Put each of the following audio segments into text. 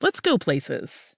let's go places.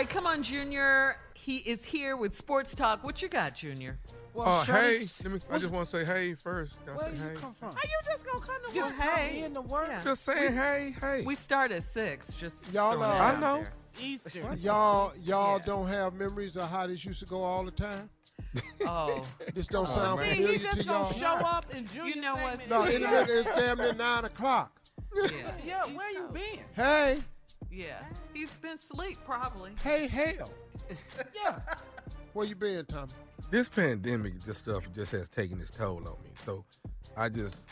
Right, come on, Junior. He is here with Sports Talk. What you got, Junior? Oh, hey. Let me, I just want to say hey first. Gotta Where say you hey. come from? How you just gonna come to Just work? come Hey, in to work. Yeah. Just saying hey, hey. We start at six. Just Y'all throwing know- I know. there. Easter. Y'all, y'all Yeah. don't have memories of how this used to go all the time. Oh, This don't oh, sound See, familiar he to just gonna y'all. show up and Junior You know what? segment. No, Yeah. internet damn near nine o'clock. yeah, Yeah, where you been? Hey, yeah. He's been asleep probably. hey, hell. Yeah. Where you been, Tommy? This pandemic just stuff just has taken its toll on me. So I just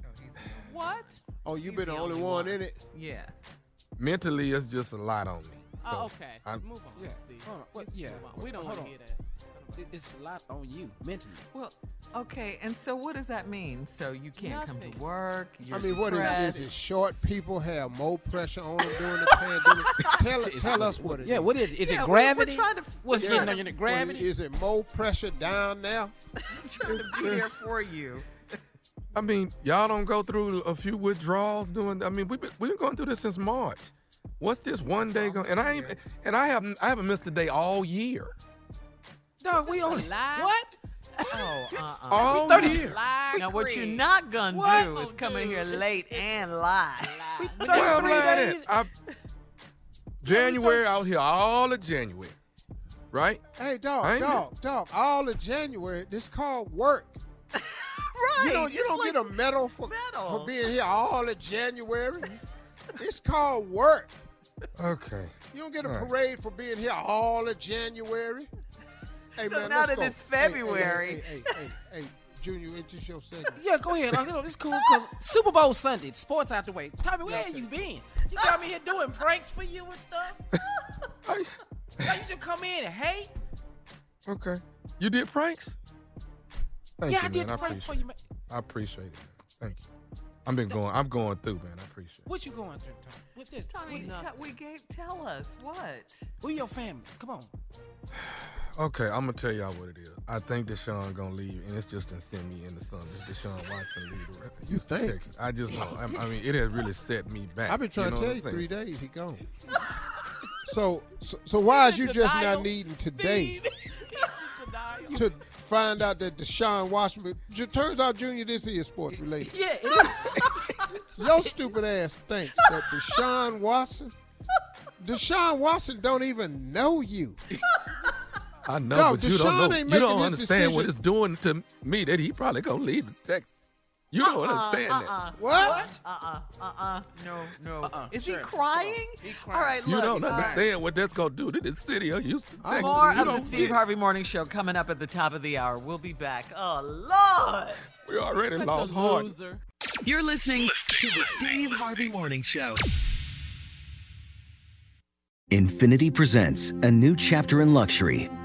oh, What? Oh, you He's been the the only only one one. in it. Yeah. mentally it's just a lot on me. Oh, okay. I- Move on. Yeah. Steve. Hold on. What, Let's yeah. move on. We don't Hold want to on. hear that. It- It's a lot on you mentally. Well, okay. And so, what does that mean? So you can't come to work. You're I mean, what is, depressed. is it? Short people have more pressure on them during the pandemic. tell It's- tell us what it is. Yeah, what is it? Is Yeah, it we're- we're gravity? trying to- What's we're getting trying on you? The gravity? Is it more pressure down now? trying to be there for you. I mean, y'all don't go through a few withdrawals doing. I mean, we've been, we've been going through this since March. What's this one day oh, going? And I ain't, and I haven't I haven't missed a day all year. Dog, we only lie. what? Oh, uh-uh. All 30 year. Lie, Now, what you're not gonna What? do is come in here late and lie. We Well, I'm 33 days. I, January out here all of January, right? Hey, I dog, ain't dog, dog. All of January, this called work. Right. You don't, you don't like get a medal for, medal. for being here all of January. it's called work. Okay. You don't get a All right. parade for being here all of January. Hey So man, now let's that go. it's Hey, hey, hey, February. Hey, hey, hey, hey, Junior, introduce your segment. Yeah, go ahead. Like, you know, this cool because Super Bowl Sunday, sports out the way. Tommy, where you been? You got me here doing pranks for you and stuff. I- Now you just come in and hey. okay. You did pranks? Thank yeah, you, I did man. the for appreciate you, man. it. I appreciate it. Thank you. I've been going. I'm going through, man. I appreciate it. What you going through, Tommy? What this? Tommy, what, te- we gave. Tell us what. who your family? Come on. Okay, I'm gonna tell y'all what it is. I think Deshaun gonna leave, and it's just to send me in the sun. It's Deshaun Watson leave. the rest You think? Texas. I just know. I, I mean, it has really set me back. I've been trying know to tell you saying? three days he gone. so, so, so why is you just not needing today to find out that Deshaun Washington? It turns out, Junior, this is sports related. Yeah, it is. Your stupid ass thinks that Deshaun Watson, Deshaun Watson don't even know you. I know, No, but you Deshaun don't know. You don't making his understand what it's doing to me. That he probably gonna leave to Texas. You don't Uh-uh, understand uh-uh. that. What? Uh-uh, uh-uh, no, no. Uh-uh, Is sure. he crying? He crying. All right, look. You don't all right. understand what that's gonna do to this city of Houston, Texas. More You of the Steve get. Harvey Morning Show coming up at the top of the hour. We'll be back. Oh, Lord. We already Such lost a heart. loser. You're listening to the Steve Harvey Morning Show. Infiniti presents a new chapter in luxury,